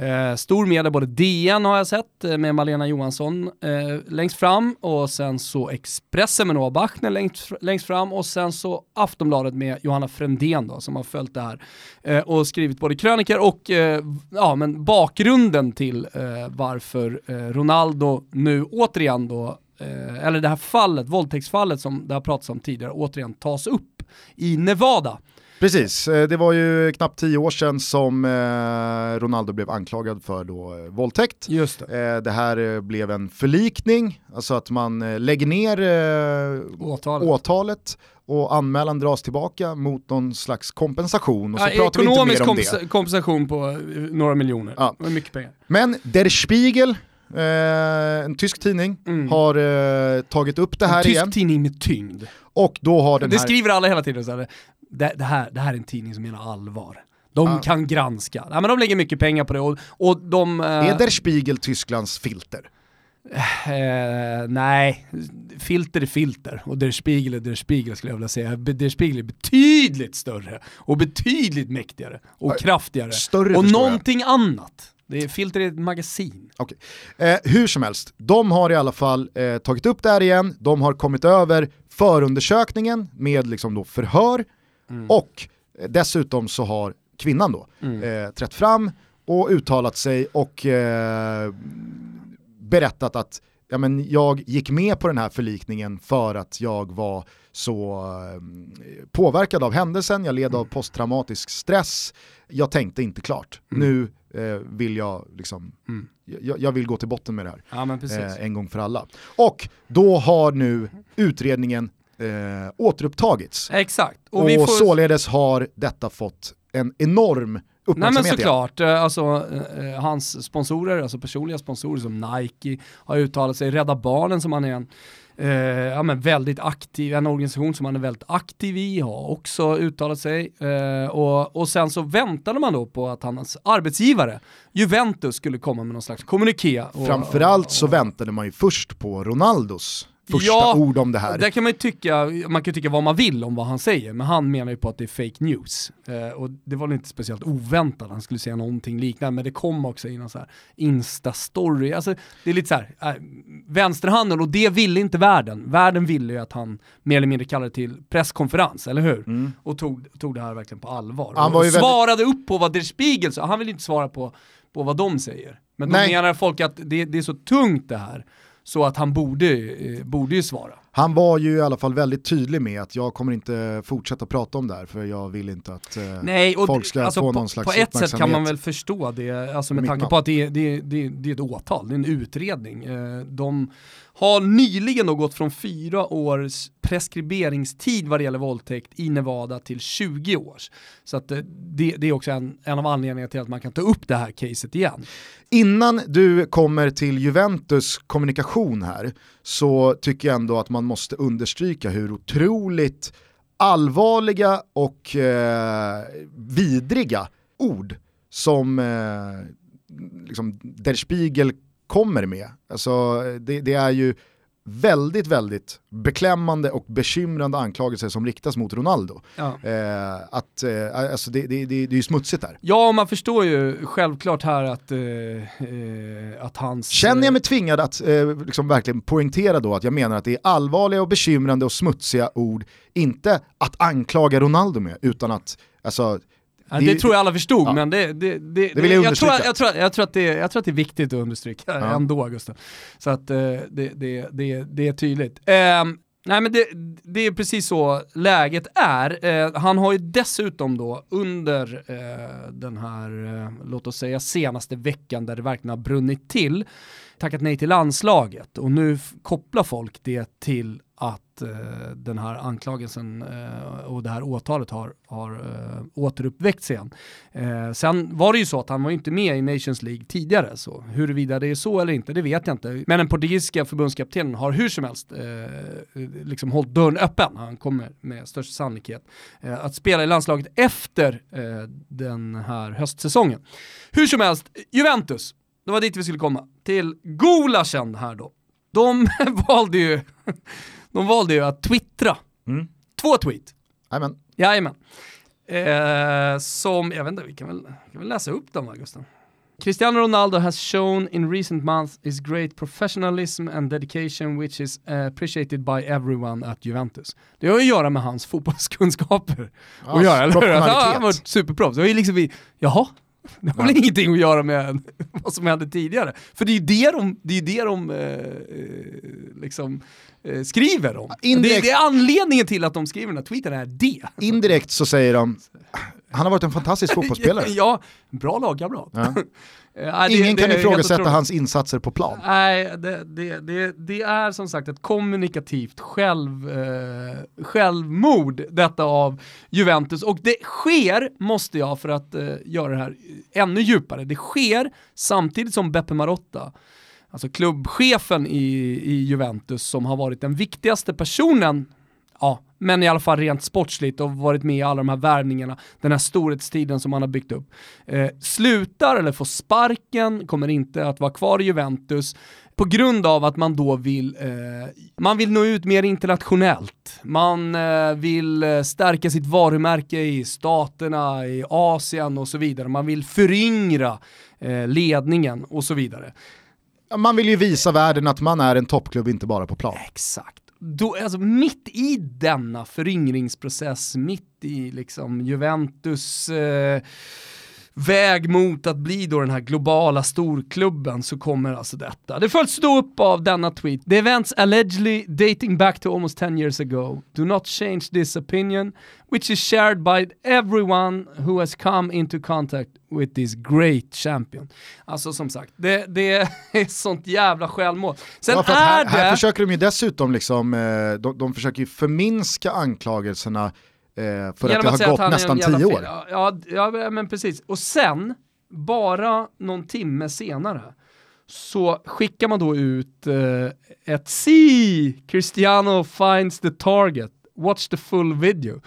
Eh, stor media, både DN har jag sett eh, med Malena Johansson eh, längst fram och sen så Expressen med Noah Bachner längst, längst fram och sen så Aftonbladet med Johanna Frändén då som har följt det här eh, och skrivit både kröniker och eh, ja, men bakgrunden till eh, varför eh, Ronaldo nu återigen då eh, eller det här fallet, våldtäktsfallet som det har pratats om tidigare, återigen tas upp i Nevada. Precis, eh, det var ju knappt tio år sedan som eh, Ronaldo blev anklagad för då, eh, våldtäkt. Just det. Det här blev en förlikning, alltså att man lägger ner åtalet. åtalet och anmälan dras tillbaka mot någon slags kompensation. Och så ja, pratar ekonomisk vi inte mer om det. kompensation på några miljoner, ja. mycket pengar. Men Der Spiegel, eh, en tysk tidning, mm. har eh, tagit upp det här igen. En tysk tidning med tyngd. Och då har den det här... skriver alla hela tiden, så här, det, det, här, det här är en tidning som menar allvar. De ja. kan granska. Ja, men de lägger mycket pengar på det och, och de... Eh... Är Der Spiegel Tysklands filter? Eh, nej, filter är filter och Der Spiegel är Der Spiegel skulle jag vilja säga. Der Spiegel är betydligt större och betydligt mäktigare och eh, kraftigare. Större och någonting jag. annat. Det är, filter är ett magasin. Okay. Eh, hur som helst, de har i alla fall eh, tagit upp det här igen, de har kommit över förundersökningen med liksom då förhör mm. och eh, dessutom så har kvinnan då mm. eh, trätt fram och uttalat sig och eh, berättat att ja, men jag gick med på den här förlikningen för att jag var så eh, påverkad av händelsen, jag led av mm. posttraumatisk stress, jag tänkte inte klart. Mm. Nu eh, vill jag liksom, mm. jag, jag, vill gå till botten med det här. Ja, eh, en gång för alla. Och då har nu utredningen eh, återupptagits. Exakt. Och, och får... således har detta fått en enorm Nej men såklart, igen. Eh, alltså, eh, hans sponsorer, alltså personliga sponsorer som Nike har uttalat sig, Rädda Barnen som han är en eh, ja, men väldigt aktiv, en organisation som han är väldigt aktiv i, har också uttalat sig. Eh, och, och sen så väntade man då på att hans arbetsgivare, Juventus, skulle komma med någon slags kommuniké. Framförallt så väntade man ju först på Ronaldos första ja, ord om det här. Där kan man tycka, man kan tycka vad man vill om vad han säger, men han menar ju på att det är fake news. Eh, och det var väl inte speciellt oväntat, han skulle säga någonting liknande, men det kom också i någon så här Insta-story. Alltså, det är lite så här, äh, vänsterhanden, och det ville inte världen. Världen ville ju att han mer eller mindre kallade till presskonferens, eller hur? Mm. Och tog, tog det här verkligen på allvar. Han och svarade väldigt... upp på vad Der Spiegel sa, han vill inte svara på, på vad de säger. Men då menar folk att det, det är så tungt det här så att han borde, eh, borde ju svara. Han var ju i alla fall väldigt tydlig med att jag kommer inte fortsätta prata om det här för jag vill inte att eh, Nej, och folk ska alltså få på, någon slags På ett sätt kan man väl förstå det, alltså med tanke på att det är, det, är, det, det är ett åtal, det är en utredning. Eh, de har nyligen då gått från fyra års preskriberingstid vad det gäller våldtäkt i Nevada till 20 års. Så att eh, det, det är också en, en av anledningarna till att man kan ta upp det här caset igen. Innan du kommer till Juventus kommunikation här så tycker jag ändå att man måste understryka hur otroligt allvarliga och eh, vidriga ord som eh, liksom Der Spiegel kommer med. Alltså, det, det, är ju väldigt, väldigt beklämmande och bekymrande anklagelser som riktas mot Ronaldo. Ja. Eh, att, eh, alltså det, det, det, det är ju smutsigt där. Ja, man förstår ju självklart här att, eh, eh att hans... Känner jag mig tvingad att eh, liksom verkligen poängtera då att jag menar att det är allvarliga och bekymrande och smutsiga ord, inte att anklaga Ronaldo med, utan att alltså, Ja, det, det, tror jag alla förstod, ja. men det, det, det, det vill jag, jag, tror, jag, tror, jag, tror att det, jag tror att det är viktigt att understryka ja. ändå, Gustav. Så att uh, det, det, det, det är tydligt. Um, nej men det, det är precis så läget är. Uh, han har ju dessutom då under uh, den här, låt oss säga senaste veckan där det verkligen har brunnit till, tackat nej till landslaget och nu kopplar folk det till att eh, den här anklagelsen eh, och det här åtalet har, har eh, återuppväckts igen. Eh, sen var det ju så att han var inte med i Nations League tidigare, så huruvida det är så eller inte, det vet jag inte. Men den portugisiska förbundskaptenen har hur som helst eh, liksom hållit dörren öppen, han kommer med största sannolikhet eh, att spela i landslaget efter eh, den här höstsäsongen. Hur som helst, Juventus, det var dit vi skulle komma, till Gulaschen här då. De valde ju de valde ju att twittra. Mm. Två tweet. Jajamän. Jajamän. Eh, som, jag vet inte, vi kan väl, kan väl läsa upp dem va Gustav? Cristiano Ronaldo has shown in recent months his great professionalism and dedication which is appreciated by everyone at Juventus. Det har att göra med hans fotbollskunskaper. Ja, att göra, eller hur? Han har varit superproffs. Det är liksom vi, jaha, Det har väl ingenting att göra med vad som hände tidigare. För det är ju det de, det är det de eh, eh, liksom, eh, skriver om. Indirekt. Det, det är anledningen till att de skriver den här tweeten, är det. Indirekt så säger de, han har varit en fantastisk fotbollsspelare. ja, bra lagkamrat. Ja. Nej, det- Ingen det kan helt ifrågasätta hans insatser på plan. Nej, det, det, det, det är som sagt ett kommunikativt själv, eh, självmord detta av Juventus. Och det sker, måste jag för att eh, göra det här ännu djupare, det sker samtidigt som Beppe Marotta, alltså klubbchefen i, i Juventus som har varit den viktigaste personen Ja, men i alla fall rent sportsligt och varit med i alla de här värvningarna, den här storhetstiden som han har byggt upp. Eh, slutar eller får sparken, kommer inte att vara kvar i Juventus på grund av att man då vill, eh, man vill nå ut mer internationellt. Man eh, vill eh, stärka sitt varumärke i staterna, i Asien och så vidare. Man vill föryngra eh, ledningen och så vidare. Man vill ju visa världen att man är en toppklubb, inte bara på plan. Exakt. Då, alltså, mitt i denna föryngringsprocess, mitt i liksom Juventus eh, väg mot att bli då den här globala storklubben så kommer alltså detta. Det följs då upp av denna tweet. The events allegedly dating back to almost 10 years ago do not change this opinion which is shared by everyone who has come into contact with this great champion. Alltså som sagt, det, det är sånt jävla självmål. Sen Ja, att är här, det... här försöker de ju dessutom liksom, eh, de, de försöker ju förminska anklagelserna för Genom att det har gått nästan tio år. Ja, ja, men precis. Och sen, bara någon timme senare, så skickar man då ut eh, ett “See! Cristiano finds the target, watch the full video”.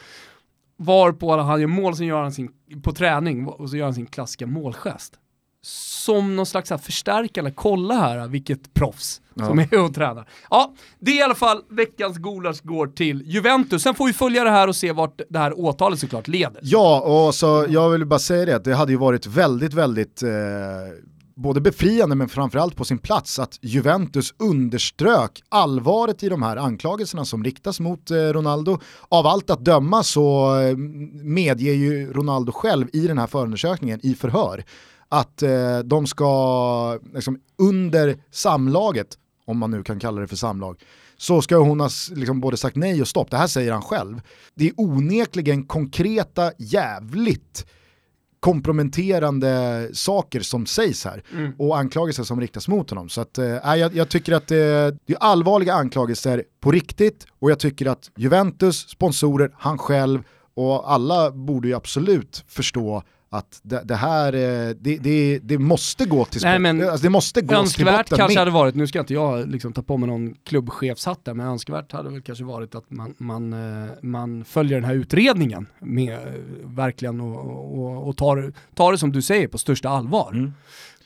Varpå han gör mål, sen gör han sin, på träning, och så gör han sin klassiska målgest. Som någon slags här förstärkande, kolla här vilket proffs Ja. som är och tränar. Ja, det är i alla fall veckans gulasch går till Juventus. Sen får vi följa det här och se vart det här åtalet såklart leder. Ja, och så jag vill bara säga det, att det hade ju varit väldigt, väldigt eh, både befriande men framförallt på sin plats att Juventus underströk allvaret i de här anklagelserna som riktas mot eh, Ronaldo. Av allt att döma så eh, medger ju Ronaldo själv i den här förundersökningen i förhör att eh, de ska liksom, under samlaget, om man nu kan kalla det för samlag, så ska hon ha liksom både sagt nej och stopp. Det här säger han själv. Det är onekligen konkreta, jävligt komprometterande saker som sägs här Mm. och anklagelser som riktas mot honom. Så att, eh, jag, jag tycker att det, det är allvarliga anklagelser på riktigt och jag tycker att Juventus, sponsorer, han själv och alla borde ju absolut förstå att det, det här, eh, det, det, det måste gå till Nej, sport. men alltså, det måste gå till botten kanske med. hade varit, nu ska inte jag liksom ta på mig någon klubbchefshatt där, men önskvärt hade väl kanske varit att man, man, eh, man följer den här utredningen med, eh, verkligen och, och, och tar, tar det som du säger på största allvar. Mm.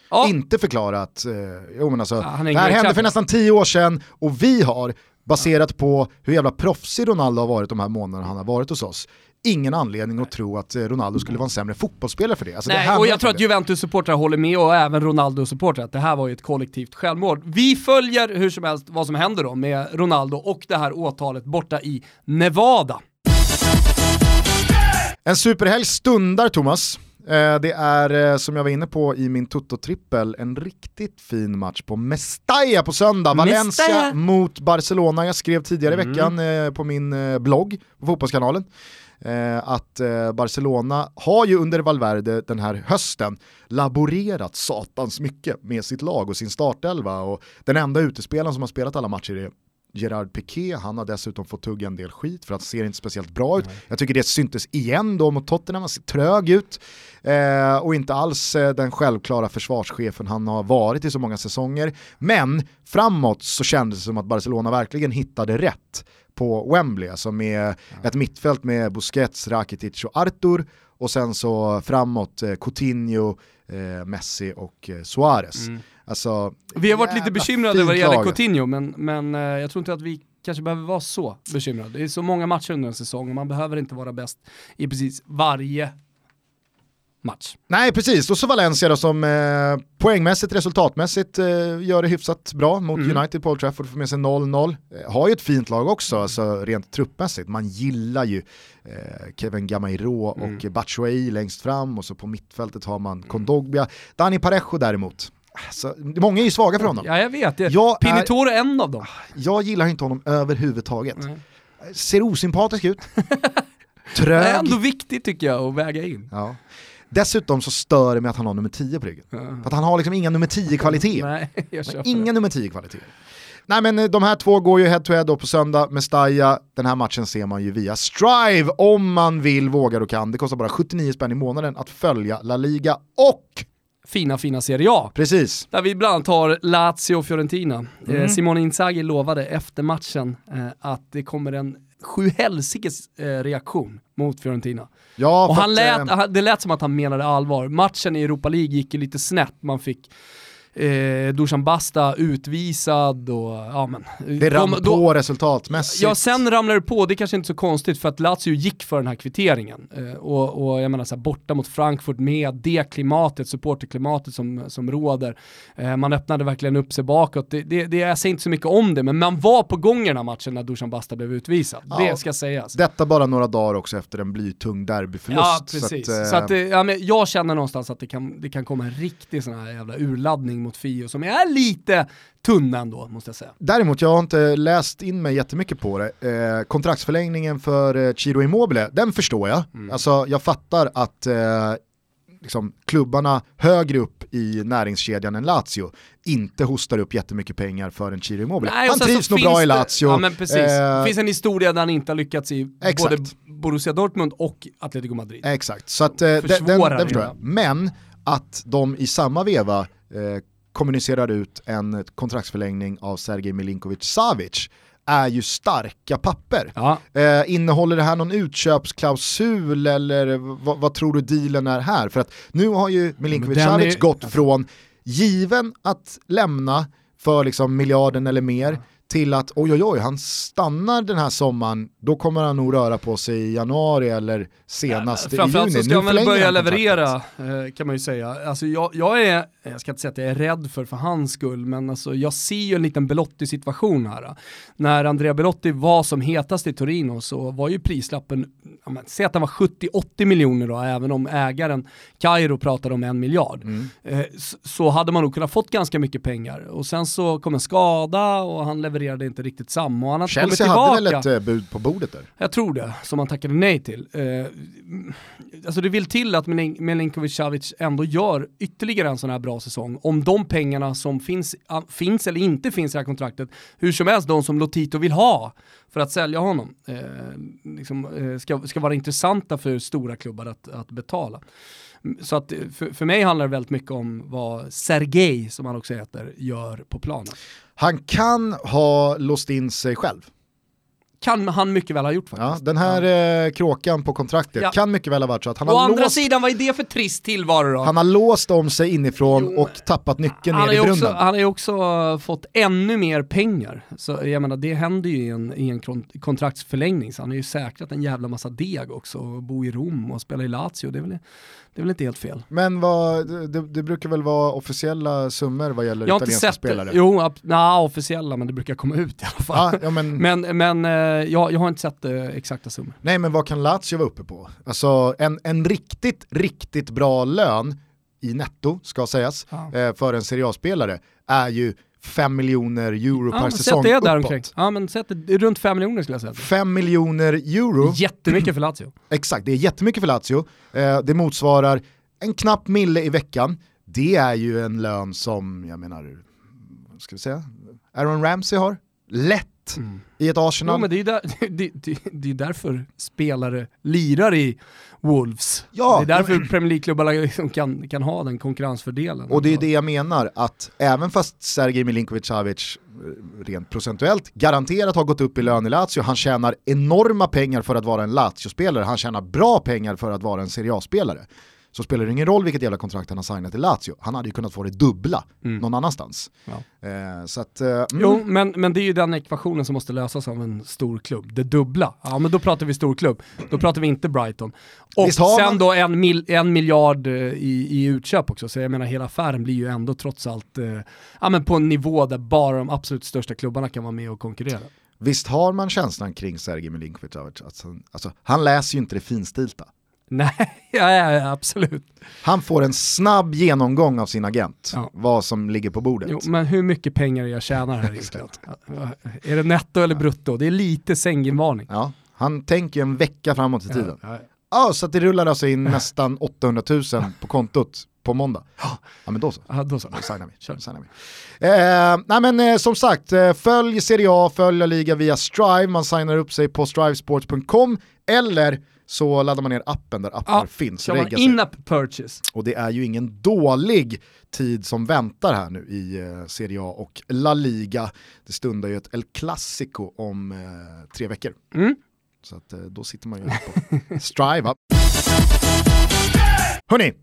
Ja, Inte förklara att, eh, jo men alltså, Ja, det här hände för nästan tio år sedan och vi har, baserat på hur jävla proffsig Ronaldo har varit de här månaderna han har varit hos oss, ingen anledning att tro att eh, Ronaldo skulle vara en sämre fotbollsspelare för det. Alltså, det Nej, handlar och jag tror att det. Juventus-supportrar håller med och även Ronaldo-supportrar att det här var ju ett kollektivt självmål. Vi följer hur som helst vad som händer då med Ronaldo och det här åtalet borta i Nevada. En superhelg stundar Thomas. Eh, Det är eh, som jag var inne på i min Toto-trippel en riktigt fin match på Mestalla på söndag. Valencia Mestalla. mot Barcelona. Jag skrev tidigare i Mm. veckan på min blogg på Fotbollskanalen eh, att eh, Barcelona har ju under Valverde den här hösten laborerat satans mycket med sitt lag och sin startelva. Och den enda utespelaren som har spelat alla matcher är Gerard Piqué, han har dessutom fått tugga en del skit för att ser inte speciellt bra ut. Jag tycker det syntes igen då mot Tottenham, han ser trög ut. Eh, och inte alls eh, den självklara försvarschefen han har varit i så många säsonger. Men framåt så kändes det som att Barcelona verkligen hittade rätt på Wembley, alltså med ett mittfält med Busquets, Rakitic och Artur och sen så framåt eh, Coutinho, eh, Messi och eh, Suarez. Alltså, Vi har varit lite bekymrade vad det gäller. Coutinho, men, men eh, jag tror inte att vi kanske behöver vara så bekymrade. Det är så många matcher under en säsong och man behöver inte vara bäst i precis varje match. Nej precis, och så Valencia då som eh, poängmässigt, resultatmässigt eh, gör det hyfsat bra mot Mm. United. Paul Trafford får med sig 0-0. Eh, har ju ett fint lag också, alltså rent truppmässigt. Man gillar ju eh, Kevin Gamairo Mm. och Batshuayi längst fram och så på mittfältet har man Kondogbia. Dani Parejo däremot, alltså, många är ju svaga för honom. Ja, jag vet. Jag, Pinotoro är en av dem. jag gillar inte honom överhuvudtaget. Nej. Ser osympatisk ut. Det Trög. är ändå viktigt tycker jag att väga in. Ja. Dessutom så stör det mig att han har nummer 10 på ryggen. För att han har liksom inga nummer 10-kvaliteter. Nej, jag köper Inga det. nummer 10-kvaliteter. Nej men eh, de här två går ju head to head då på söndag med Staya. Den här matchen ser man ju via Strive om man vill, vågar och kan. Det kostar bara 79 spänn i månaden att följa La Liga och, Fina, fina Serie A. precis, Där vi bland annat har Lazio och Fiorentina. Mm. Eh, Simone Inzaghi lovade efter matchen eh, att det kommer en sjuhelsikes eh, reaktion mot Fiorentina. ja, och han lät, eh, det lät som att han menade allvar. Matchen i Europa League gick ju lite snett, man fick eh, Dusan Basta utvisad och ja men. det rann de- då- på resultatmässigt. Ja, sen ramlade det på, det kanske inte är så konstigt för att Lazio gick för den här kvitteringen. Eh, och, och jag menar så här, borta mot Frankfurt med det klimatet, supporterklimatet som, som råder. Eh, man öppnade verkligen upp sig bakåt. Det, det, det, jag säger inte så mycket om det, men man var på gång i den här matchen när Dusan Basta blev utvisad. Ja. Det ska sägas. Detta bara några dagar också efter en blytung derbyförlust. Ja, precis. Så att, eh, Så att, eh, ja, men jag känner någonstans att det kan, det kan komma en riktig sån här jävla urladdning mot Fio som är lite tunn ändå, måste jag säga. Däremot, jag har inte läst in mig jättemycket på det. Eh, kontraktsförlängningen för eh, Ciro Immobile, den förstår jag. Mm. Alltså, jag fattar att eh, liksom, klubbarna högre upp i näringskedjan än Lazio inte hostar upp jättemycket pengar för en Ciro Immobile. Nej, Han trivs nog bra i det- Lazio. Ja men precis. Eh, det finns en historia där han inte har lyckats i Exakt. både Borussia Dortmund och Atletico Madrid. Exakt, så att, eh, den, den, den förstår jag. Men att de i samma veva eh, kommunicerar ut en kontraktsförlängning av Sergej Milinkovic Savic är ju starka papper. Ja, Eh, innehåller det här någon utköpsklausul eller vad, tror du dealen är här? För att nu har ju Milinkovic Savic är- gått från given att lämna för liksom miljarden eller mer till att oj oj oj, han stannar den här sommaren, då kommer han nog röra på sig i januari eller senast i Framförallt juni. så ska Nu han väl börja leverera, eh, kan man ju säga. Alltså jag, jag är, jag ska inte säga att jag är rädd för, för hans skull, men alltså jag ser ju en liten Belotti-situation här. När Andrea Belotti var som hetast i Torino så var ju prislappen, ja, säg att den var 70-80 miljoner då, även om ägaren Kairo pratade om en miljard. Mm. Eh, så hade man nog kunnat fått ganska mycket pengar. Och sen så kom en skada och han levererade inte riktigt samma. Och han Chelsea hade väl ett eh, bud på bordet där? Jag tror det, som han tackade nej till. Eh, alltså det vill till att Milinkovic Savic ändå gör ytterligare en sån här bra säsong. Om de pengarna som finns, ah, finns eller inte finns i det här kontraktet, hur som helst de som Lotito vill ha för att sälja honom, eh, liksom, eh, ska, ska vara intressanta för stora klubbar att, att betala. Mm, Så att eh, för, för mig handlar det väldigt mycket om vad Sergej, som han också heter, gör på planen. Han kan ha låst in sig själv. Kan han mycket väl ha gjort Ja, faktiskt. den här eh, kråkan på kontraktet Ja. kan mycket väl ha varit så att han Å har, andra låst, sidan, vad är det för trist tillvaro då? han har låst om sig inifrån Jo, och tappat nyckeln han ner i ju också, brunnen. han har ju också fått ännu mer pengar. Så jag menar, det händer ju i en, i en kon- kontraktsförlängning, så han har ju säkrat en jävla massa deg också. Och bo i Rom och spela i Lazio, det är väl, det är väl inte helt fel. Men vad, det, det brukar väl vara officiella summor vad gäller Jag har inte italienska sett spelare? det. Jo, na, officiella, men det brukar komma ut i alla fall. Ja, ja, men, Men, men eh, jag, jag har inte sett eh, exakta summor. nej men vad kan Lazio vara uppe på? Alltså en, en riktigt, riktigt bra lön i netto, ska sägas, Ja. eh, för en Serie A-spelare är ju 5 miljoner euro Ja, per säsong det där uppåt. omkring. Ja, men sätt det runt 5 miljoner skulle jag säga. 5 miljoner euro, Jättemycket för Lazio. exakt, det är jättemycket för Lazio. Eh, det motsvarar en knapp mille i veckan. Det är ju en lön som, jag menar, vad ska vi säga, Aaron Ramsey har. Lätt i ett Arsenal. Jo, men det är där, det, det, det är därför spelare lirar i Wolves. Ja, det är därför Premier League-klubbarna liksom kan, kan ha den konkurrensfördelen. Och det är det jag menar, att även fast Sergej Milinkovic Savic eh, rent procentuellt garanterat har gått upp i lön i Lazio, han tjänar enorma pengar för att vara en Lazio-spelare, han tjänar bra pengar för att vara en Serie A-spelare. Så spelar det ingen roll vilket jävla kontrakt han har signat i Lazio. Han hade ju kunnat få det dubbla mm. någon annanstans. Ja. Eh, så att, eh, mm. Jo, men, men det är ju den ekvationen som måste lösas av en stor klubb. Det dubbla. Ja, men då pratar vi stor klubb. Då pratar vi inte Brighton. Och sen man... då en, mil, en miljard eh, i, i utköp också. Så jag menar hela affären blir ju ändå trots allt eh, ja, men på en nivå där bara de absolut största klubbarna kan vara med och konkurrera. Visst har man känslan kring Sergej Milinkovic, alltså, alltså, han läser ju inte det finstilta. Nej, ja, ja, absolut. Han får en snabb genomgång av sin agent, ja. vad som ligger på bordet. Jo, men hur mycket pengar jag tjänar här är det netto eller brutto? Det är lite sänginvarning. Ja, han tänker en vecka framåt i tiden. Ja, ja. så det rullar alltså in nästan 800 000 på kontot på måndag. Ja men då så. Ja, då så. Då signar vi. Kör. Signar vi. Eh, nej men eh, som sagt, eh, följ Serie A, följ La Liga via Strive, man signar upp sig på strivesports.com eller så laddar man ner appen där appar ja, finns. In-app purchase. Och det är ju ingen dålig tid som väntar här nu i eh, Serie A och La Liga. Det stundar ju ett El Clasico om eh, tre veckor. Mm. Så att, eh, då sitter man ju på Strive. Hörni,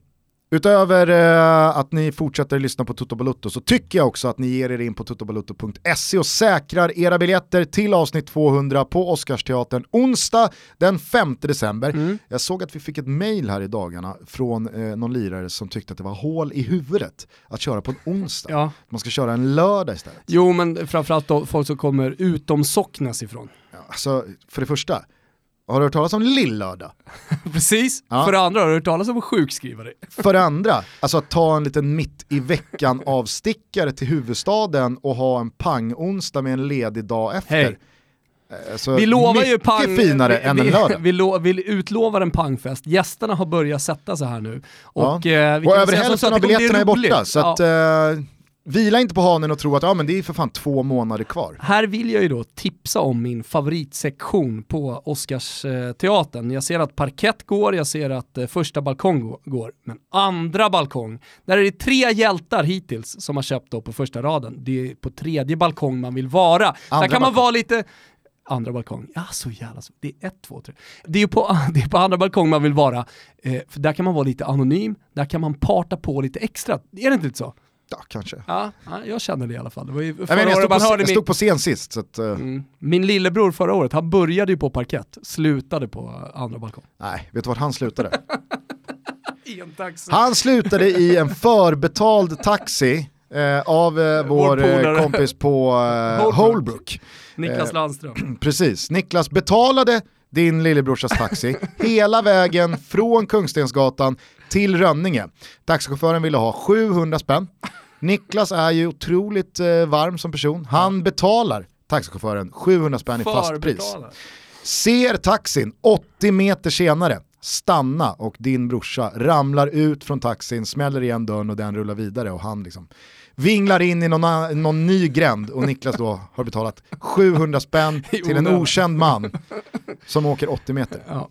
Utöver eh, att ni fortsätter lyssna på Toto Balutto så tycker jag också att ni ger er in på totobalutto.se och säkrar era biljetter till avsnitt 200 på Oscarsteatern onsdag den 5 december. Mm. Jag såg att vi fick ett mail här i dagarna från eh, någon lirare som tyckte att det var hål i huvudet att köra på en onsdag. Ja. Man ska köra en lördag istället. Jo men framförallt då folk som kommer utom Socknäs ifrån. Ja, alltså, för det första, har du hört talas om lillördag? Precis. Ja. För det andra, har du hört talas om sjukskrivare? För det andra, alltså att ta en liten mitt i veckan avstickare till huvudstaden och ha en pang-onsdag med en ledig dag efter. Hey. Alltså, vi lovar ju pang, finare vi, än en lördag. Vi, lo, vi utlovar en pangfest, gästerna har börjat sätta sig här nu. Och, ja. eh, och över hälften av biljetterna är borta. Så ja. att, eh, Vila inte på hanen och tro att ja, men det är för fan två månader kvar. Här vill jag ju då tipsa om min favoritsektion på Oscarsteatern. Jag ser att parkett går, jag ser att eh, första balkong går, men andra balkong, där är det tre hjältar hittills som har köpt då på första raden. Det är på tredje balkong man vill vara. Andra där kan man balkong. vara lite andra balkong. Ja, så jävla så. Det är ett, två, tre. Det är på, det är på andra balkong man vill vara. Eh, för där kan man vara lite anonym, där kan man parta på lite extra. Är det inte så? Ja, kanske. Ja, jag känner det i alla fall. Det var ju jag, men, jag, stod, på, jag min... stod på scen sist. Så att, uh... mm. Min lillebror förra året, han började ju på parkett, slutade på andra balkong. Nej, vet du vart han slutade? han slutade i en förbetald taxi eh, av eh, vår, vår eh, kompis på eh, Holbrook. Niklas eh, Landström. precis, Niklas betalade din lillebrorsas taxi hela vägen från Kungstensgatan till Rönninge. Taxichauffören ville ha 700 spänn. Niklas är ju otroligt eh, varm som person. Han betalar taxichauffören 700 spänn i fast pris. Ser taxin 80 meter senare stanna och din brorsa ramlar ut från taxin, smäller igen dörren och den rullar vidare och han liksom vinglar in i någon, någon ny gränd och Niklas då har betalat 700 spänn till en okänd man som åker 80 meter. Ja.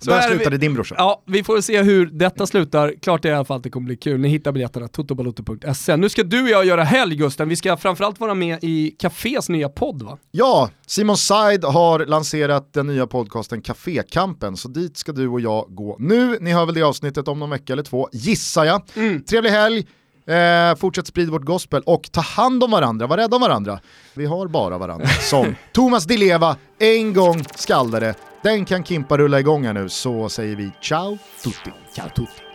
Så Där slutade vi, din brorsa. Ja, vi får se hur detta slutar. Klart är i alla fall att det kommer bli kul. Ni hittar biljetterna totobaloto.se. Nu ska du och jag göra helg Gusten. Vi ska framförallt vara med i Cafés nya podd va? Ja, Simon Said har lanserat den nya podcasten Cafékampen, så dit ska du och jag gå nu. Ni hör väl det avsnittet om någon vecka eller två, gissar jag. Mm. Trevlig helg, Eh, fortsätt sprida vårt gospel och ta hand om varandra, var rädda om varandra. Vi har bara varandra. Som Thomas Di Leva en gång skaldade. Den kan Kimpa rulla igång här nu så säger vi ciao tutti. Ciao tutti.